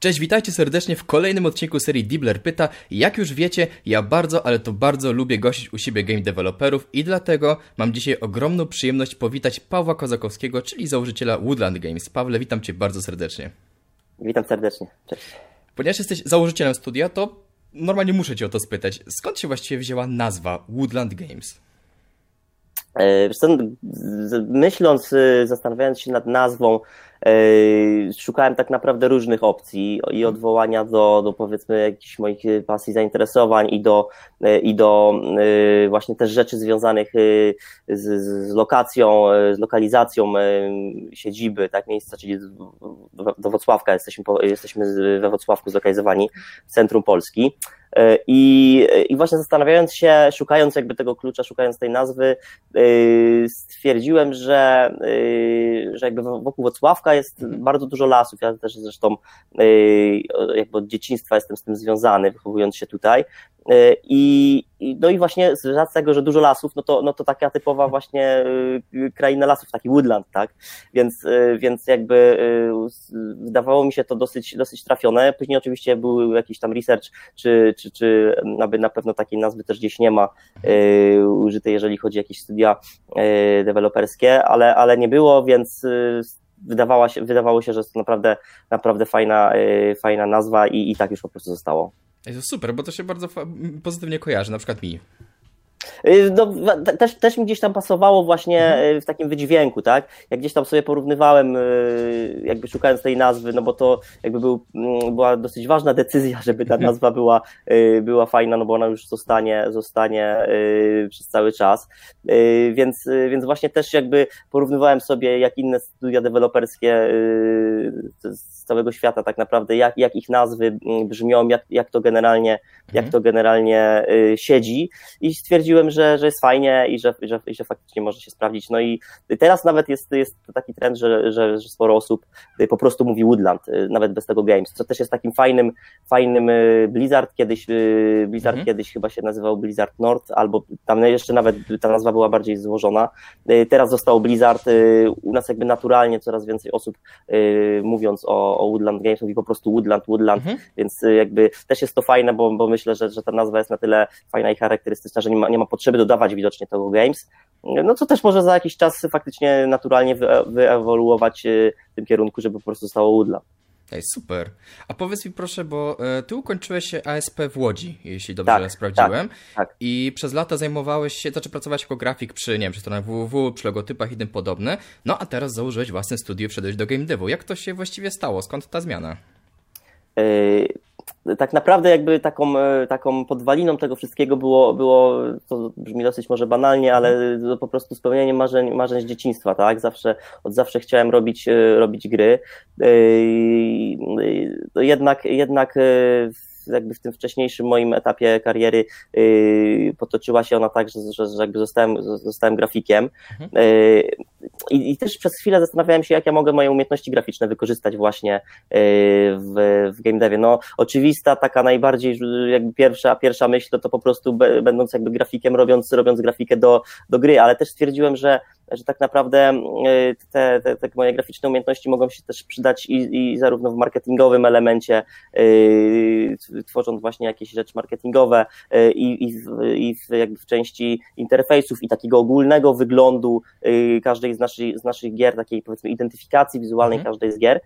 Cześć, witajcie serdecznie w kolejnym odcinku serii Dibler Pyta. Jak już wiecie, ja bardzo, ale to bardzo lubię gościć u siebie game developerów i dlatego mam dzisiaj ogromną przyjemność powitać Pawła Kozakowskiego, czyli założyciela Woodland Games. Pawle, witam Cię bardzo serdecznie. Witam serdecznie. Cześć. Ponieważ jesteś założycielem studia, to normalnie muszę Cię o to spytać. Skąd się właściwie wzięła nazwa Woodland Games? E, myśląc, y, zastanawiając się nad nazwą, e, szukałem tak naprawdę różnych opcji i odwołania do, do powiedzmy jakichś moich pasji, zainteresowań i do, e, i do właśnie też rzeczy związanych z, z lokacją, z lokalizacją siedziby, tak, miejsca, czyli do Wrocławka, jesteśmy, jesteśmy we Wrocławku zlokalizowani w centrum Polski. E, I, I właśnie zastanawiając się, szukając jakby tego klucza, szukając tej nazwy, e, stwierdziłem, że, e, że jakby wokół Wocławka jest bardzo dużo lasów. Ja też zresztą jakby od dzieciństwa jestem z tym związany, wychowując się tutaj. I, no i właśnie z racji tego, że dużo lasów, no to, no to taka typowa właśnie kraina lasów, taki woodland, tak? Więc, więc jakby wydawało mi się to dosyć, dosyć trafione. Później oczywiście był jakiś tam research, czy, czy, czy aby na pewno takiej nazwy też gdzieś nie ma użytej, jeżeli chodzi o jakieś studia deweloperskie, ale, ale nie było, więc wydawała się, wydawało się, że jest to naprawdę, naprawdę fajna, fajna nazwa i, i tak już po prostu zostało. To super, bo to się bardzo pozytywnie kojarzy, na przykład mi. Y, no, też, też mi gdzieś tam pasowało właśnie mhm. y, w takim wydźwięku, tak? Jak gdzieś tam sobie porównywałem, y, jakby szukając tej nazwy, no bo to jakby był, mm, była dosyć ważna decyzja, żeby ta mhm. nazwa była, była fajna, no bo ona już zostanie, zostanie przez cały czas. Więc, więc właśnie też jakby porównywałem sobie, jak inne studia deweloperskie z całego świata tak naprawdę, jak, jak ich nazwy mm, brzmią, jak, jak to generalnie, jak mhm. to generalnie siedzi i stwierdziłem, że, że jest fajnie i że, że, że faktycznie może się sprawdzić. No i teraz nawet jest, jest taki trend, że, że, że sporo osób po prostu mówi Woodland, y, nawet bez tego Games, co też jest takim fajnym, fajnym y, Blizzard kiedyś, y, Blizzard mhm. kiedyś chyba się nazywał Blizzard North, albo tam jeszcze nawet ta nazwa była bardziej złożona. Teraz został Blizzard, u nas jakby naturalnie coraz więcej osób mówiąc o, o Woodland Games mówi po prostu Woodland, Woodland, mhm. więc jakby też jest to fajne, bo, bo myślę, że, że ta nazwa jest na tyle fajna i charakterystyczna, że nie ma, nie ma potrzeby dodawać widocznie tego Games, no co też może za jakiś czas faktycznie naturalnie wyewoluować y, w tym kierunku, żeby po prostu zostało Woodland. Ej, super. A powiedz mi proszę, bo e, ty ukończyłeś ASP w Łodzi, jeśli dobrze tak, sprawdziłem. Tak, tak. I przez lata zajmowałeś się, znaczy pracowałeś jako grafik przy, nie wiem, przy stronach www, przy logotypach i tym podobne. No a teraz założyłeś własne studio i wszedłeś do game devu. Jak to się właściwie stało? Skąd ta zmiana? Yy, tak naprawdę jakby taką, e, taką podwaliną tego wszystkiego było, było, to brzmi dosyć może banalnie, ale po prostu spełnienie marzeń, marzeń z dzieciństwa, tak? Zawsze, od zawsze chciałem robić, e, robić gry. E, jednak, jednak jakby w tym wcześniejszym moim etapie kariery yy, potoczyła się ona tak, że, że, że jakby zostałem, zostałem grafikiem. Mhm. Yy, i, I, też przez chwilę zastanawiałem się, jak ja mogę moje umiejętności graficzne wykorzystać właśnie yy, w, w game devie. No, oczywista, taka najbardziej jakby pierwsza, pierwsza myśl to, to po prostu będąc jakby grafikiem, robiąc, robiąc grafikę do, do gry, ale też stwierdziłem, że że tak naprawdę y, te, te, te moje graficzne umiejętności mogą się też przydać i, i zarówno w marketingowym elemencie, yy, tworząc właśnie jakieś rzeczy marketingowe yy, i, w, i w, jakby w części interfejsów i takiego ogólnego wyglądu yy, każdej z naszych, z naszych gier, takiej powiedzmy identyfikacji wizualnej mhm. każdej z gier.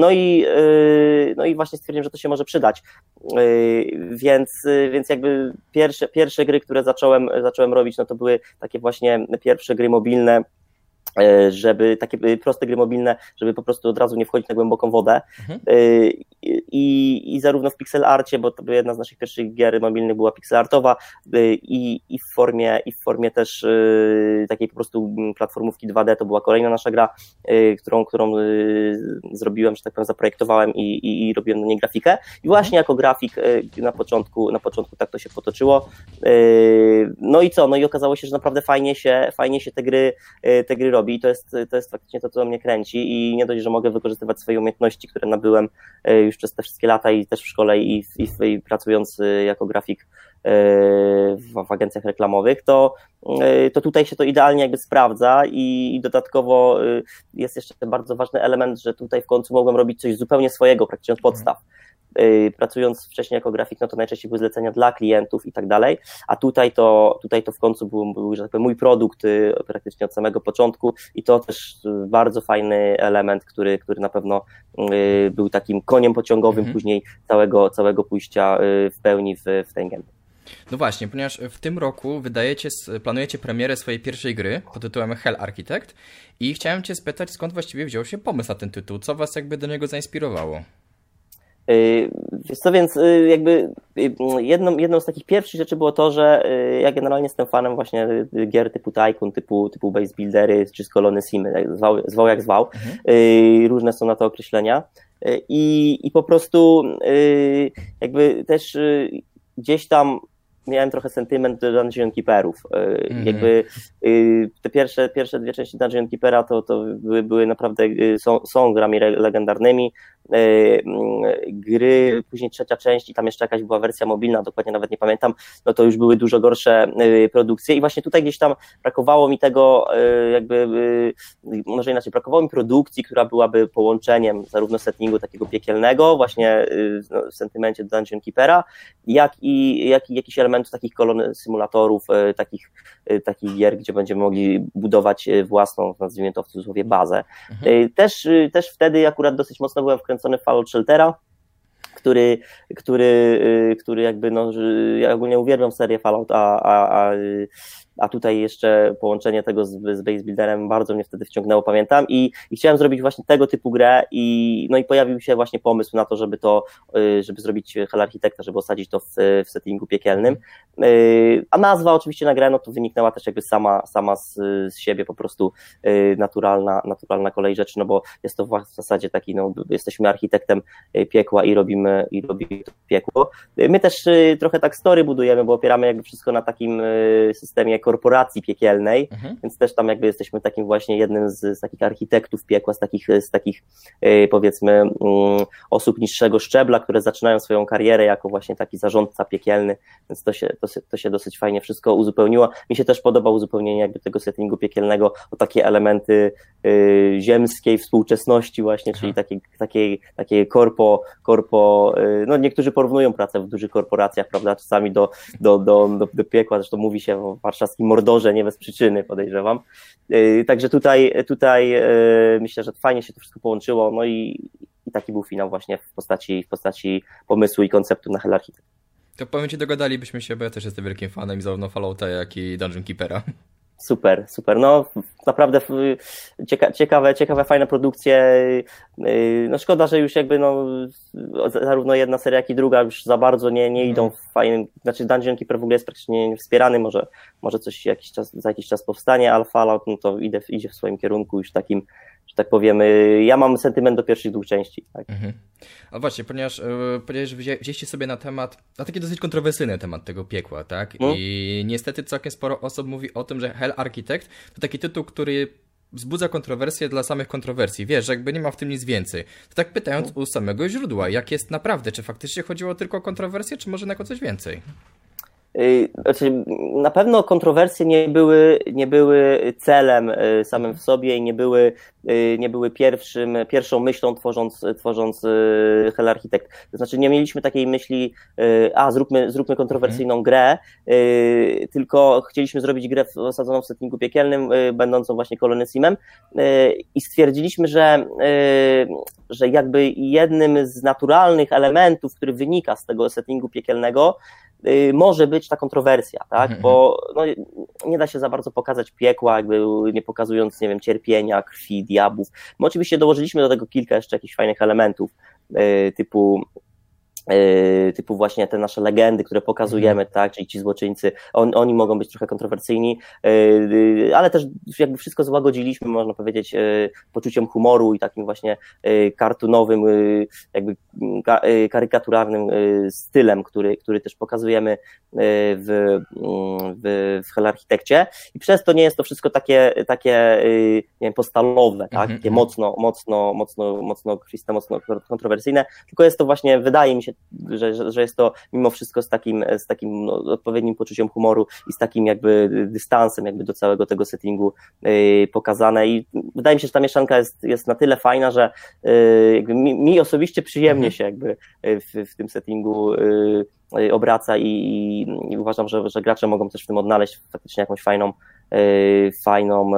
No i, yy, no i właśnie stwierdziłem, że to się może przydać. Yy, więc, więc jakby pierwsze, pierwsze gry, które zacząłem, zacząłem robić, no to były takie właśnie pierwsze gry mobilne żeby takie e, proste gry mobilne, żeby po prostu od razu nie wchodzić na głęboką wodę. Mhm. E, I, I zarówno w pixel arcie, bo to była jedna z naszych pierwszych gier mobilnych była pixel artowa i, i, w formie, i w formie też takiej po prostu platformówki 2D to była kolejna nasza gra, którą, którą zrobiłem, że tak powiem, zaprojektowałem i, i, i robiłem na niej grafikę. I właśnie jako grafik na początku, na początku tak to się potoczyło. No i co? No i okazało się, że naprawdę fajnie się, fajnie się te gry, te gry robi i to jest, to jest faktycznie to, co mnie kręci i nie dość, że mogę wykorzystywać swoje umiejętności, które nabyłem e, już przez te wszystkie lata i też w szkole i, i, i pracując e, jako grafik w, w agencjach reklamowych, to, to tutaj się to idealnie jakby sprawdza i, i dodatkowo jest jeszcze bardzo ważny element, że tutaj w końcu mogłem robić coś zupełnie swojego, praktycznie od podstaw. Y, pracując wcześniej jako grafik, no to najczęściej były zlecenia dla klientów i tak dalej, a tutaj to, tutaj to w końcu był, był że tak powiem, mój produkt y, praktycznie od samego początku i to też bardzo fajny element, który, który na pewno y, był takim koniem pociągowym mhm. później całego, całego pójścia w pełni w, w ten game. No właśnie, ponieważ w tym roku wydajecie, planujecie premierę swojej pierwszej gry pod tytułem Hell Architect i chciałem Cię spytać, skąd właściwie wziął się pomysł na ten tytuł? Co Was jakby do niego zainspirowało? Y, wiesz co, więc y, jakby y, jedną, jedną z takich pierwszych rzeczy było to, że ja generalnie jestem fanem właśnie gier typu Tycoon, typu, typu Base Buildery czy z kolony Simy, zwał, zwał jak zwał. Mhm. Różne są na to określenia. I, I po prostu jakby też gdzieś tam miałem trochę sentyment do Dungeon Keeperów. Mm. Jakby te pierwsze, pierwsze dwie części Dungeon Keepera to, to były, były naprawdę, są, są grami legendarnymi. E, gry, później trzecia część i tam jeszcze jakaś była wersja mobilna, dokładnie nawet nie pamiętam, no to już były dużo gorsze e, produkcje i właśnie tutaj gdzieś tam brakowało mi tego e, jakby, może inaczej, brakowało mi produkcji, która byłaby połączeniem zarówno settingu takiego piekielnego, właśnie no, w sentymencie do Dungeon Keepera, jak i, jak i jakichś elementów takich kolon symulatorów, takich, takich gier, gdzie będziemy mogli budować własną, nazwijmy to w cudzysłowie, bazę. Mhm. Też, też wtedy akurat dosyć mocno byłem wkręcony wkręcony w Fallout Sheltera, który, który, y, który jakby, no, ja ogólnie uwielbiam serię Fallout, a, a, a a tutaj jeszcze połączenie tego z, z Base Builderem bardzo mnie wtedy wciągnęło, pamiętam, i, i chciałem zrobić właśnie tego typu grę i, no i pojawił się właśnie pomysł na to, żeby to, y, żeby zrobić Hell Architecta, żeby osadzić to w, w settingu piekielnym, y, a nazwa oczywiście na grę, no to wyniknęła też jakby sama, sama z, z siebie po prostu y, naturalna, naturalna kolej rzeczy, no bo jest to w zasadzie taki, no jesteśmy architektem piekła i robimy, i robimy piekło. My też trochę tak story budujemy, bo opieramy jakby wszystko na takim systemie korporacji piekielnej, mhm. więc też tam jakby jesteśmy takim właśnie jednym z, z takich architektów piekła, z takich, z takich e, powiedzmy mm, osób niższego szczebla, które zaczynają swoją karierę jako właśnie taki zarządca piekielny, więc to się, to, to się dosyć fajnie wszystko uzupełniło. Mi się też podoba uzupełnienie jakby tego settingu piekielnego o takie elementy y, ziemskiej współczesności właśnie, czyli mhm. takiej, takiej, takiej korpo, korpo y, no niektórzy porównują pracę w dużych korporacjach, prawda, czasami do, do, do, do, do piekła, zresztą mówi się o warszawskim mordorze, nie bez przyczyny podejrzewam. Y, także tutaj, tutaj y, myślę, że fajnie się to wszystko połączyło, no i, i taki był finał właśnie w postaci, w postaci pomysłu i konceptu na Hell. To powiem Ci, dogadalibyśmy się, bo ja też jestem wielkim fanem zarówno Fallouta, jak i Dungeon Keepera. Super, super. No naprawdę cieka ciekawe, ciekawe, fajne produkcje. Y, no szkoda, że już jakby no, zarówno jedna seria, jak i druga już za bardzo nie, nie idą w fajnym, znaczy Dungeon Keeper w ogóle jest praktycznie wspierany, może, może coś jakiś czas, za jakiś czas powstanie, ale Fallout no to idzie, idzie w swoim kierunku już takim że tak powiem, ja mam sentyment do pierwszych dwóch części. Tak? Mhm. A właśnie, ponieważ yy, powiedziałeś, że wzięliście sobie na temat, na taki dosyć kontrowersyjny temat tego piekła, tak? Hmm? I niestety całkiem sporo osób mówi o tym, że Hell Architect to taki tytuł, który wzbudza kontrowersje dla samych kontrowersji. Wiesz, jakby nie ma w tym nic więcej. To tak pytając u samego źródła, jak jest naprawdę, czy faktycznie chodziło tylko o kontrowersje, czy może na coś więcej? Y, znaczy, na pewno kontrowersje nie były, nie były celem y, samym w sobie i nie były, y, nie były pierwszym, pierwszą myślą tworząc, tworząc Hell Architect. To znaczy nie mieliśmy takiej myśli, a zróbmy, zróbmy kontrowersyjną grę, tylko chcieliśmy zrobić grę osadzoną w settingu piekielnym, będącą właśnie Colony Simem i stwierdziliśmy, że, że jakby jednym z naturalnych elementów, który wynika z tego settingu piekielnego, może być ta kontrowersja, tak? Mhm. Bo no, nie da się za bardzo pokazać piekła, jakby nie pokazując, nie wiem, cierpienia, krwi, diabłów. My oczywiście dołożyliśmy do tego kilka jeszcze jakichś fajnych elementów, y, typu typu właśnie te nasze legendy, które pokazujemy, mhm. tak, czyli ci złoczyńcy, on, oni mogą być trochę kontrowersyjni, e, e, ale też jakby wszystko złagodziliśmy, można powiedzieć, poczuciem humoru i takim właśnie kartunowym, jakby karykaturalnym stylem, który, który też pokazujemy w, w, w Hell Architekcie i przez to nie jest to wszystko takie, takie nie wiem, postalowe, tak, mhm, takie mhm. mocno, mocno, mocno, mocno krwiste, mocno kontrowersyjne, tylko jest to właśnie, wydaje mi się że, że jest to mimo wszystko z takim, z takim no, odpowiednim poczuciem humoru i z takim jakby dystansem jakby do całego tego settingu yy, pokazane i wydaje mi się, że ta mieszanka jest, jest na tyle fajna, że yy, mi, mi, osobiście przyjemnie mhm. się jakby w, w tym settingu yy, obraca i, i, uważam, że, że gracze mogą też w tym odnaleźć faktycznie jakąś fajną, fajną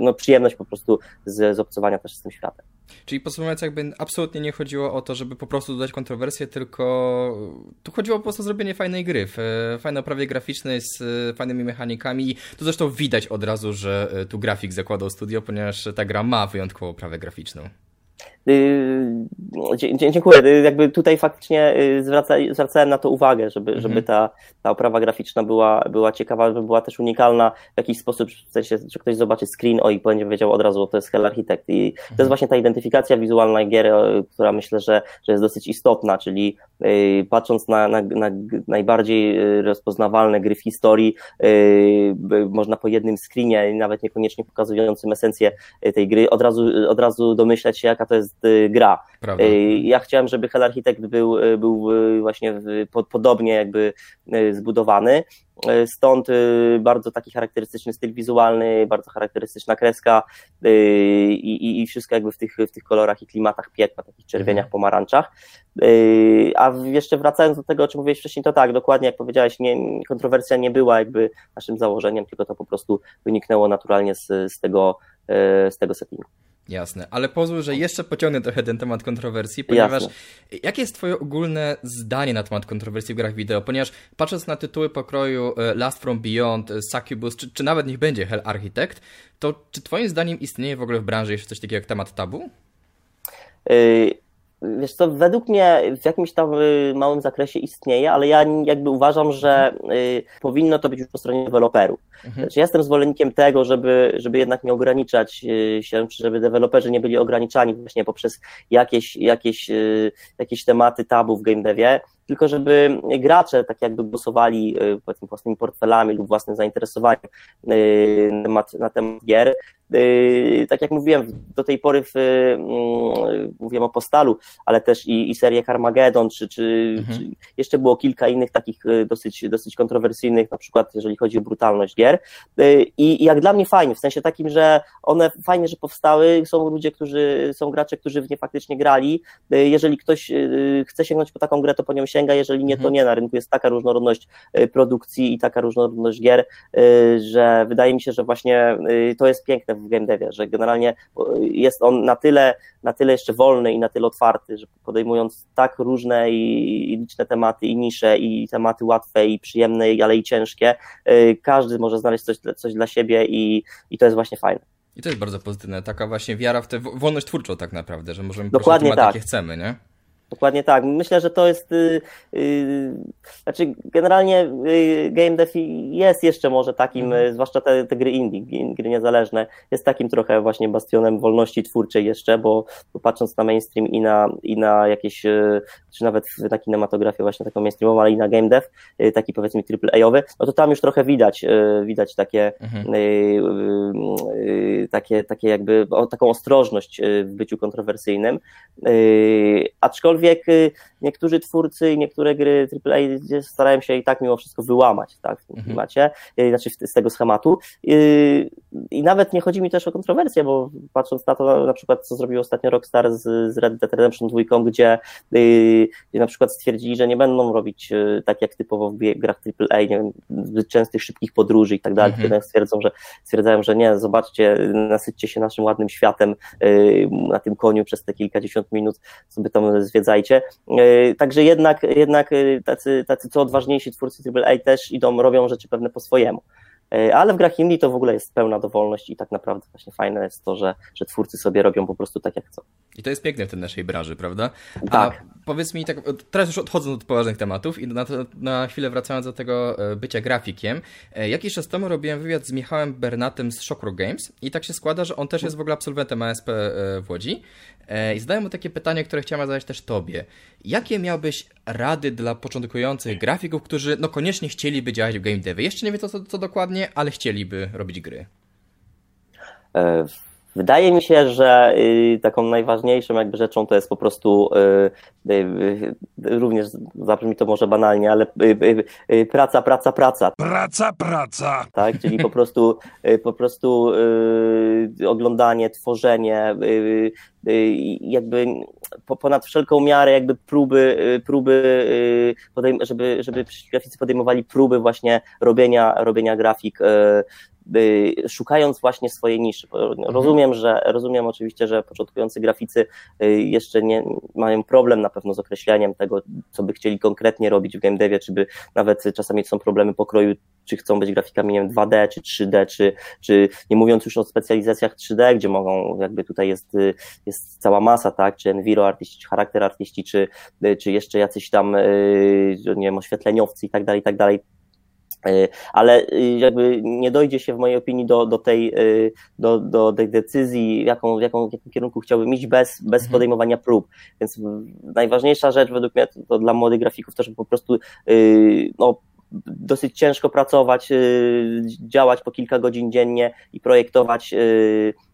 no, przyjemność po prostu z, z obcowania też z tym światem. Czyli podsumowując, jakby absolutnie nie chodziło o to, żeby po prostu dodać kontrowersję, tylko tu chodziło po prostu o zrobienie fajnej gry, fajnej oprawie graficznej z e, fajnymi mechanikami. Tu zresztą widać od razu, że e, tu grafik zakładał studio, ponieważ ta gra ma wyjątkową oprawę graficzną. Y, dziękuję. Y, jakby tutaj faktycznie y, zwraca, zwracałem na to uwagę, żeby, mhm. żeby ta, ta oprawa graficzna była, była ciekawa, żeby była też unikalna w jakiś sposób, w sensie, że ktoś zobaczy screen o i będzie wiedział od razu, że to jest Hell Architect. I to jest mhm. właśnie ta identyfikacja wizualna gier, która myślę, że, że jest dosyć istotna, czyli patrząc na, na, na najbardziej rozpoznawalne gry w historii, można po jednym screenie, nawet niekoniecznie pokazującym esencję tej gry, od razu, od razu domyślać się, jaka to jest Y, gra. Prawda. Y, ja chciałem, żeby Hell Architect był, y, był właśnie podobnie jakby zbudowany. Stąd bardzo taki charakterystyczny styl wizualny, bardzo charakterystyczna kreska i, i wszystko jakby w tych, w tych kolorach i klimatach piekła, takich czerwieniach, mhm. pomarańczach. A jeszcze wracając do tego, o czym mówiłeś wcześniej, to tak, dokładnie jak powiedziałeś, nie, kontrowersja nie była jakby naszym założeniem, tylko to po prostu wyniknęło naturalnie z, z, tego, z tego settingu. Jasne, ale pozwól, że jeszcze pociągnę trochę ten temat kontrowersji, ponieważ Jasne. jakie jest twoje ogólne zdanie na temat kontrowersji w grach wideo? Ponieważ patrząc na tytuły pokroju e, Last From Beyond, e, Succubus, czy, czy nawet niech będzie Hell Architect, to czy twoim zdaniem istnieje w ogóle w branży jeszcze coś takiego jak temat tabu? Y Wiesz co, według mnie w jakimś tam y, małym zakresie istnieje, ale ja jakby uważam, że y, powinno to być już po stronie deweloperów. Mhm. Znaczy, ja jestem zwolennikiem tego, żeby, żeby jednak nie ograniczać y, się, czy żeby deweloperzy nie byli ograniczani właśnie poprzez jakieś, jakieś, jakieś tematy tabu w game devie, tylko żeby gracze tak jakby głosowali powiedzmy własnymi portfelami lub własnym zainteresowaniem na temat, na temat gier, tak jak mówiłem, do tej pory w, mm, mówiłem o Postalu, ale też i, i serię Carmageddon, czy, czy, mhm. czy, jeszcze było kilka innych takich y, dosyć, dosyć kontrowersyjnych, na przykład jeżeli chodzi o brutalność gier. Yy, I, I jak dla mnie fajnie, w sensie takim, że one fajnie, że powstały, są ludzie, którzy, są gracze, którzy w nie faktycznie grali. Yy, jeżeli ktoś chce sięgnąć po taką grę, to po nią sięga, jeżeli nie, to mhm. nie. Na rynku jest taka różnorodność produkcji i taka różnorodność gier, że wydaje mi się, że właśnie to jest piękne w game devie, że generalnie jest on na tyle, na tyle jeszcze wolny i na tyle otwarty, że podejmując tak różne i liczne tematy i nisze i tematy łatwe i przyjemne, ale i ciężkie, y, każdy może znaleźć coś, coś dla siebie i, i to jest właśnie fajne. I to jest bardzo pozytywne, taka właśnie wiara w tę wolność twórczą tak naprawdę, że możemy Dokładnie tak. jakie chcemy, nie? Dokładnie tak. Myślę, że to jest. Yy, yy, znaczy, generalnie yy, game dev jest jeszcze może takim, mm. zwłaszcza te, te, gry indie, gry niezależne, jest takim trochę właśnie bastionem wolności twórczej jeszcze, bo, bo patrząc na mainstream i na, i na jakieś, y, czy nawet na kinematografię właśnie taką mainstreamową, ale i na game dev, y, taki powiedzmy triple A-owy, no to tam już trochę widać, y, widać takie, mm. takie, takie jakby, o, taką ostrożność w byciu kontrowersyjnym. Aczkolwiek aczkolwiek y, niektórzy twórcy i niektóre gry AAA starają się i tak mimo wszystko wyłamać tak, w tym mhm. klimacie, mhm. znaczy z tego schematu. Y, I nawet nie chodzi mi też o kontrowersję, bo patrząc na to na przykład, co zrobił ostatnio Rockstar z, z Red Dead Redemption 2, gdzie, gdzie na przykład stwierdzili, że nie będą robić tak jak typowo w grach AAA, nie wiem, częstych, szybkich podróży i tak dalej. Mhm. Stwierdzą, że, stwierdzają, że nie, zobaczcie, nasyćcie się naszym ładnym światem na tym koniu przez te kilkadziesiąt minut, sobie tam zwiedzają pamiętajcie. E, także jednak, jednak e, tacy, tacy co odważniejsi twórcy AAA też idą, robią rzeczy pewne po swojemu. E, ale w grach indie to w ogóle jest pełna dowolność i tak naprawdę właśnie fajne jest to, że, że twórcy sobie robią po prostu tak jak chcą. I to jest piękne w tej naszej branży, prawda? Tak. Powiedz mi tak, teraz już odchodząc od poważnych tematów i na, na chwilę wracając do tego bycia grafikiem, jakiś czas temu robiłem wywiad z Michałem Bernatem z Shockrock Games i tak się składa, że on też jest w ogóle absolwentem ASP w Łodzi E, I zadaję mu takie pytanie, które chciałem zadać też Tobie. Jakie miałbyś rady dla początkujących grafików, którzy no koniecznie chcieliby działać w game devie? Jeszcze nie wiem co, co dokładnie, ale chcieliby robić gry. E, Wydaje mi się, że y, taką najważniejszą jakby rzeczą to jest po prostu y, y, również zabrzmi to może banalnie, ale praca, praca, praca. Praca, praca. Tak, czyli po prostu po prostu oglądanie, tworzenie, jakby ponad wszelką miarę jakby próby, próby żeby, żeby graficy podejmowali próby właśnie robienia, robienia grafik szukając właśnie swojej niszy. Mhm. Rozumiem, że rozumiem oczywiście, że początkujący graficy y, jeszcze nie mają problem na pewno z określeniem tego, co by chcieli konkretnie robić w game devie, czy by nawet czasami są problemy pokroju, czy chcą być grafikami nie wiem, 2D, czy 3D, czy, czy nie mówiąc już o specjalizacjach 3D, gdzie mogą, jakby tutaj jest, y, jest cała masa, tak, czy enviro artyści, czy charakter artyści, czy, y, czy jeszcze jacyś tam, nie wiem, oświetleniowcy i tak dalej, i tak dalej ale y, jakby nie dojdzie się w mojej opinii do, do, tej, y, do, do tej decyzji, jaką, jaką, w jakim kierunku chciałbym iść bez, bez mhm. podejmowania prób. Więc najważniejsza rzecz według mnie to dla młodych grafików to, żeby po prostu y, no, dosyć ciężko pracować, działać po kilka godzin dziennie i projektować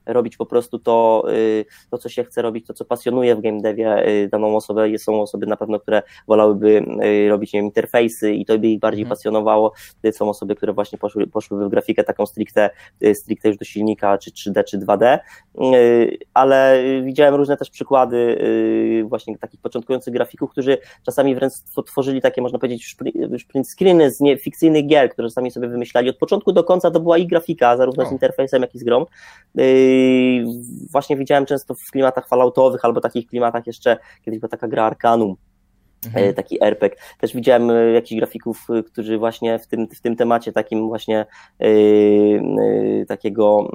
robić po prostu to, y, to, co się chce robić, to, co pasjonuje w game devie y, daną osobę. Są osoby na pewno, które wolałyby y, robić, nie wiem, interfejsy i to by ich bardziej mm. pasjonowało. Są osoby, które właśnie poszły, poszłyby w grafikę taką stricte, stricte już do silnika, czy 3D, czy 2D, ale widziałem różne też przykłady właśnie takich początkujących grafików, którzy czasami wręcz tworzyli takie, można powiedzieć, już print screeny z niefikcyjnych gier, które sami sobie wymyślali. Od początku do końca to była ich grafika, zarówno z interfejsem, jak i z grą właśnie widziałem często w klimatach falloutowych albo takich klimatach jeszcze, kiedyś była taka gra Arcanum, mhm. E, taki RPG. Też widziałem e, jakichś grafików, e, którzy właśnie w tym, w tym temacie takim właśnie yy, takiego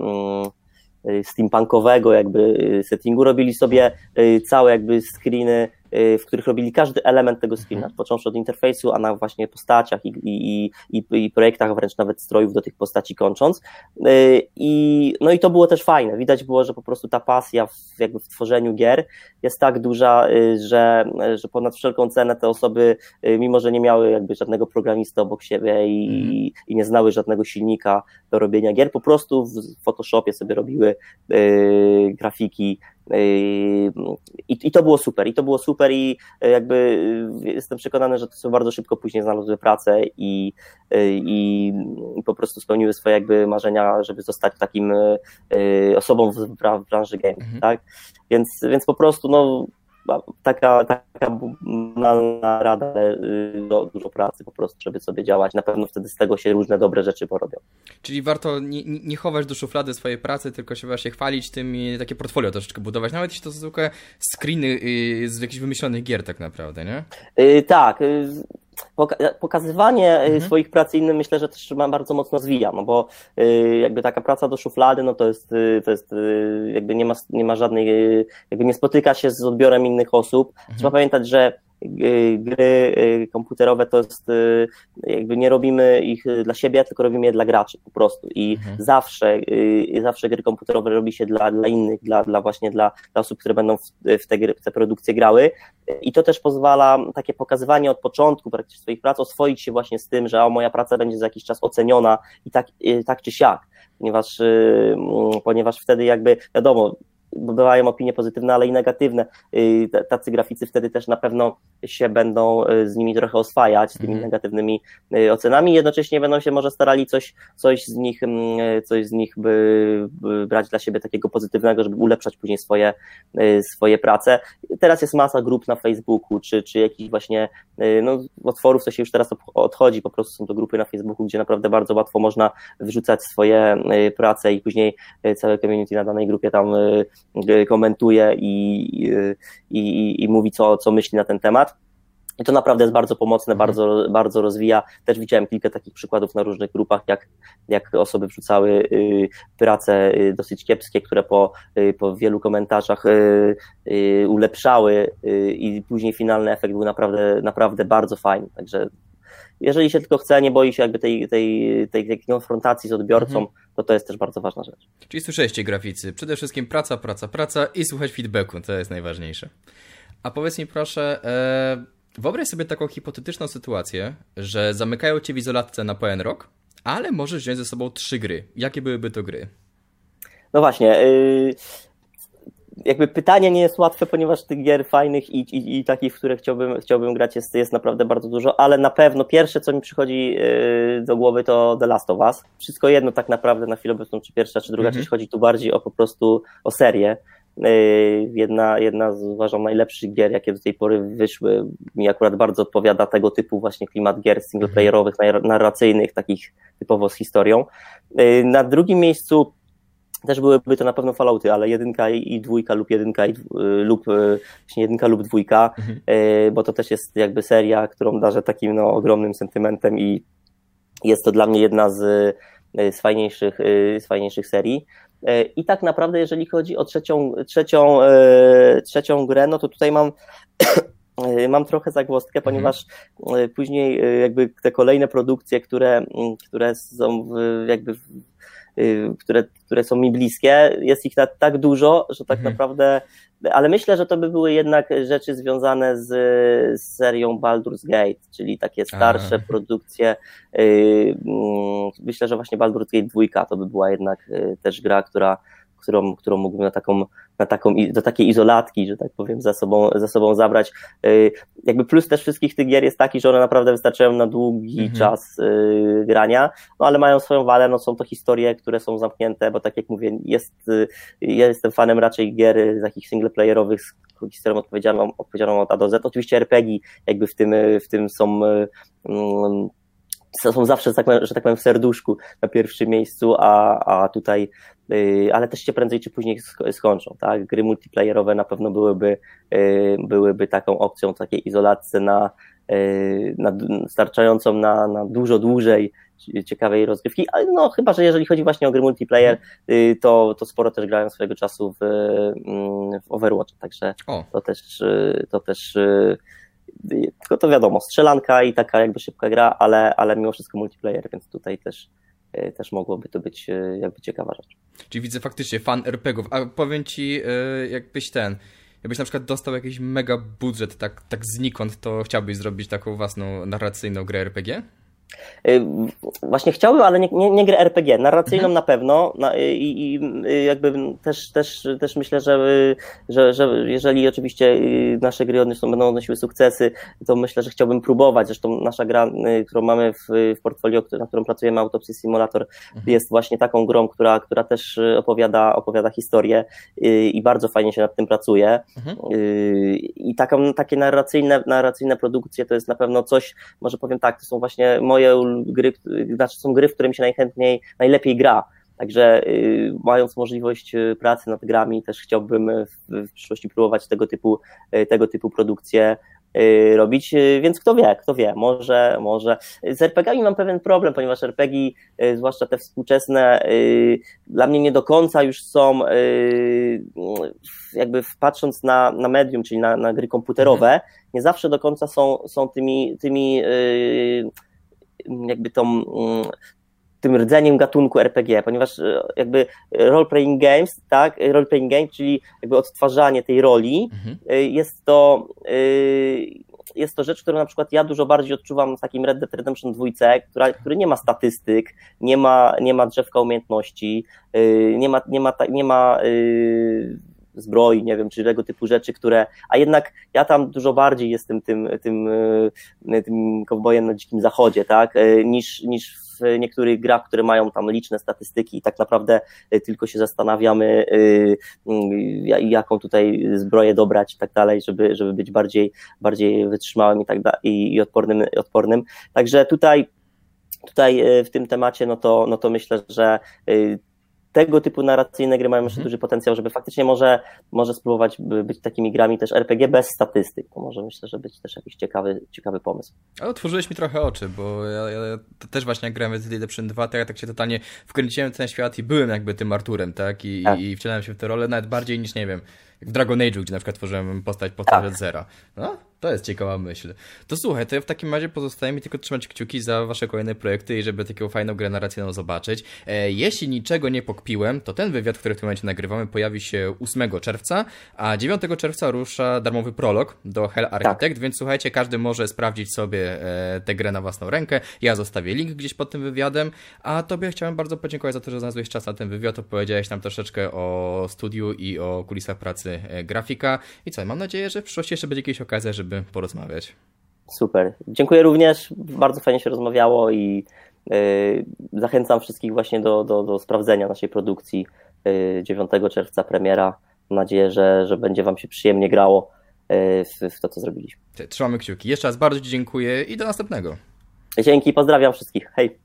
yy, steampunkowego jakby settingu robili sobie całe jakby screeny w których robili każdy element tego screena, mhm. począwszy od interfejsu, a na właśnie postaciach i, i, i, i projektach, wręcz nawet strojów do tych postaci kończąc. Y, I, no i to było też fajne. Widać było, że po prostu ta pasja w, jakby w tworzeniu gier jest tak duża, y, że, że ponad wszelką cenę te osoby, mimo że nie miały jakby żadnego programista obok siebie i, mm. i nie znały żadnego silnika do robienia gier, po prostu w Photoshopie sobie robiły y, grafiki I, I to było super, i to było super, i e, jakby e, jestem przekonany, że to są bardzo szybko później znalazły pracę i, e, i, i po prostu spełniły swoje jakby marzenia, żeby zostać takim osobą w, w branży game, mhm. tak? Więc, więc po prostu no taka, taka banalna rada, do, dużo pracy po prostu, żeby sobie działać. Na pewno wtedy z tego się różne dobre rzeczy porobią. Czyli warto nie, nie chować do szuflady swojej pracy, tylko się właśnie chwalić tym i takie portfolio troszeczkę budować. Nawet jeśli to są zwykłe screeny y, z jakichś wymyślonych gier tak naprawdę, nie? Yy, tak. Pokazywanie mhm. swoich prac innym myślę, że też bardzo mocno zwija, no bo jakby taka praca do szuflady, no to jest, to jest jakby nie ma, nie ma żadnej, jakby nie spotyka się z odbiorem innych osób. Mhm. Trzeba pamiętać, że gry y, komputerowe to jest, y, jakby nie robimy ich dla siebie, tylko robimy je dla graczy po prostu. I mhm. zawsze, y, zawsze gry komputerowe robi się dla, dla innych, dla, dla właśnie dla, dla osób, które będą w, w, te gry, w te produkcje grały. I to też pozwala takie pokazywanie od początku praktycznie swoich prac, oswoić się właśnie z tym, że o, moja praca będzie za jakiś czas oceniona i tak, tak czy siak, ponieważ, ponieważ wtedy jakby, wiadomo, bywają opinie pozytywne, ale i negatywne. Y, tacy graficy wtedy też na pewno się będą y, z nimi trochę oswajać, z tymi mm. negatywnymi y, ocenami, jednocześnie będą się może starali coś, coś z nich, mm, coś z nich by, by brać dla siebie takiego pozytywnego, żeby ulepszać później swoje, swoje prace. Teraz jest masa grup na Facebooku, czy, czy jakichś właśnie, no, otworów to się już teraz odchodzi, po prostu są to grupy na Facebooku, gdzie naprawdę bardzo łatwo można wrzucać swoje prace i później całe community na danej grupie tam komentuje i, i, i mówi, co, co myśli na ten temat. I to naprawdę jest bardzo pomocne, mhm. bardzo, bardzo rozwija. Też widziałem kilka takich przykładów na różnych grupach, jak, jak osoby wrzucały y, prace y, dosyć kiepskie, które po, y, po wielu komentarzach ulepszały i później finalny efekt był naprawdę, naprawdę bardzo fajny. Także jeżeli się tylko chce, nie boi się jakby tej, tej, tej, tej konfrontacji z odbiorcą, mhm. to to jest też bardzo ważna rzecz. Czyli słyszeliście graficy, przede wszystkim praca, praca, praca i słuchać feedbacku, to jest najważniejsze. A powiedz mi proszę, e, wyobraź sobie taką hipotetyczną sytuację, że zamykają cię w izolatce na pełen rok, ale możesz wziąć ze sobą trzy gry. Jakie byłyby to gry? No właśnie, yy, jakby pytanie nie jest łatwe, ponieważ tych gier fajnych i, i, i takich, w które chciałbym, chciałbym grać jest, jest naprawdę bardzo dużo, ale na pewno pierwsze, co mi przychodzi yy, do głowy to The Last of Us. Wszystko jedno tak naprawdę na chwilę obecną, czy pierwsza, czy druga, mm -hmm. część, chodzi tu bardziej o po prostu o serię. Yy, jedna, jedna z uważam najlepszych gier, jakie do tej pory wyszły. Mi akurat bardzo odpowiada tego typu właśnie klimat gier singleplayerowych, narracyjnych, takich typowo z historią. Yy, na drugim miejscu też byłyby to na pewno Fallouty, ale jedynka i dwójka lub jedynka i dwu, y, lub y, właśnie jedynka lub dwójka, mhm. Y, bo to też jest jakby seria, którą darzę takim no, ogromnym sentymentem i jest to dla mnie jedna z, z, fajniejszych, z fajniejszych serii. I tak naprawdę, jeżeli chodzi o trzecią, trzecią, trzecią grę, no to tutaj mam mam trochę zagłostkę, mhm. ponieważ później jakby te kolejne produkcje, które, które są jakby Y, które, które są mi bliskie. Jest ich tak dużo, że tak mhm. naprawdę, ale myślę, że to by były jednak rzeczy związane z, z serią Baldur's Gate, czyli takie starsze Aha. produkcje. Y, mm, myślę, że właśnie Baldur's Gate 2 to by była jednak y, też gra, która którą, którą mógłbym na taką, na taką, do takiej izolatki, że tak powiem, za sobą, za sobą zabrać. Y, jakby plus też wszystkich tych gier jest taki, że one naprawdę wystarczają na długi mhm. czas y, grania, no ale mają swoją walę, no są to historie, które są zamknięte, bo tak jak mówię, jest, y, ja jestem fanem raczej gier takich singleplayerowych z historią odpowiedzialną, odpowiedzialną od A do Z. Oczywiście RPG jakby w tym, w tym są mm, są zawsze, że tak, powiem, że tak powiem, w serduszku na pierwszym miejscu, a, a tutaj, yy, ale też się prędzej czy później skończą, tak? Gry multiplayerowe na pewno byłyby, yy, byłyby taką opcją, takiej izolacji na, yy, na starczającą na, na dużo dłużej ciekawej rozgrywki, ale no chyba, że jeżeli chodzi właśnie o gry multiplayer, to, to sporo też grałem swojego czasu w, mm, w Overwatch, także o. to też, to też tylko to wiadomo, strzelanka i taka jakby szybka gra, ale, ale mimo wszystko multiplayer, więc tutaj też, e, też mogłoby to być e, jakby ciekawa rzecz. Czyli widzę faktycznie fan RPGów, a powiem ci, e, jakbyś ten, jakbyś na przykład dostał jakiś mega budżet tak, tak znikąd, to chciałbyś zrobić taką własną narracyjną grę RPG? Y, właśnie chciałbym, ale nie, nie, nie grę RPG, narracyjną mhm. na pewno i, i, jakby też, też, też myślę, że, że, że jeżeli oczywiście y, nasze gry odniosą, będą odnosiły sukcesy, to myślę, że chciałbym próbować. Zresztą nasza gra, y, którą mamy w, w portfolio, na którą pracujemy, Autopsy Simulator, mhm. jest właśnie taką grą, która, która też opowiada, opowiada historię i bardzo fajnie się nad tym pracuje. Mhm. I taką, takie narracyjne, narracyjne produkcje to jest na pewno coś, może powiem tak, to są właśnie moje gry, znaczy są gry, w które mi się najchętniej, najlepiej gra. Także y, mając możliwość y, pracy nad grami, też chciałbym w, w przyszłości próbować tego typu, y, tego typu produkcje y, robić, y, więc kto wie, kto wie, może, może. Z RPGami mam pewien problem, ponieważ RPG, y, zwłaszcza te współczesne, dla mnie nie do końca już są, jakby patrząc na, na medium, czyli na, na gry komputerowe, mhm. nie zawsze do końca są, są tymi, tymi jakby tą mm, tym rdzeniem gatunku RPG, ponieważ e, jakby role-playing games, tak, role-playing game, czyli jakby odtwarzanie tej roli, mhm. E, jest to e, jest to rzecz, którą na przykład ja dużo bardziej odczuwam w takim Red Dead Redemption 2, która, który nie ma statystyk, nie ma, nie ma drzewka umiejętności, nie ma, nie ma, nie ma zbroi, nie wiem, czy tego typu rzeczy, które, a jednak ja tam dużo bardziej jestem tym, tym, e, tym kowbojem na dzikim zachodzie, tak, e, niż, niż w niektórych grach, które mają tam liczne statystyki i tak naprawdę e, tylko się zastanawiamy, jaką tutaj zbroję dobrać i tak dalej, żeby, żeby być bardziej, bardziej wytrzymałym i tak dalej, i odpornym, odpornym. Także tutaj tutaj w tym temacie, no to, no to myślę, że tego typu narracyjne gry mają jeszcze mhm. duży potencjał, żeby faktycznie może, może spróbować być takimi grami też RPG bez statystyk. To może myślę, że być też jakiś ciekawy, ciekawy pomysł. Ale otworzyłeś mi trochę oczy, bo ja, ja też właśnie jak grałem w Redemption 2, to ja tak się totalnie wkręciłem w ten świat i byłem jakby tym Arturem, tak? I, tak. i wcielałem się w tę rolę nawet bardziej niż, nie wiem, w Dragon Age, gdzie na przykład tworzyłem postać postać tak. od zera. No? To jest ciekawa myśl. To słuchaj, to ja w takim razie pozostaje mi tylko trzymać kciuki za wasze kolejne projekty i żeby taką fajną grę narracyjną zobaczyć. E, jeśli niczego nie pokpiłem, to ten wywiad, który w tym momencie nagrywamy, pojawi się 8 czerwca, a 9 czerwca rusza darmowy prolog do Hell Architect, tak. więc słuchajcie, każdy może sprawdzić sobie e, tę grę na własną rękę. Ja zostawię link gdzieś pod tym wywiadem, a tobie chciałem bardzo podziękować za to, że znalazłeś czas na ten wywiad, opowiedziałeś nam troszeczkę o studiu i o kulisach pracy e, grafika. I co, mam nadzieję, że w przyszłości jeszcze będzie jakaś okazja, żeby porozmawiać. Super. Dziękuję również. Bardzo fajnie się rozmawiało i yy, zachęcam wszystkich właśnie do, do, do sprawdzenia naszej produkcji. Yy, 9 czerwca premiera. Mam nadzieję, że, że będzie Wam się przyjemnie grało yy, w, w to, co zrobiliśmy. Trzymamy kciuki. Jeszcze raz bardzo Ci dziękuję i do następnego. Dzięki, pozdrawiam wszystkich. Hej.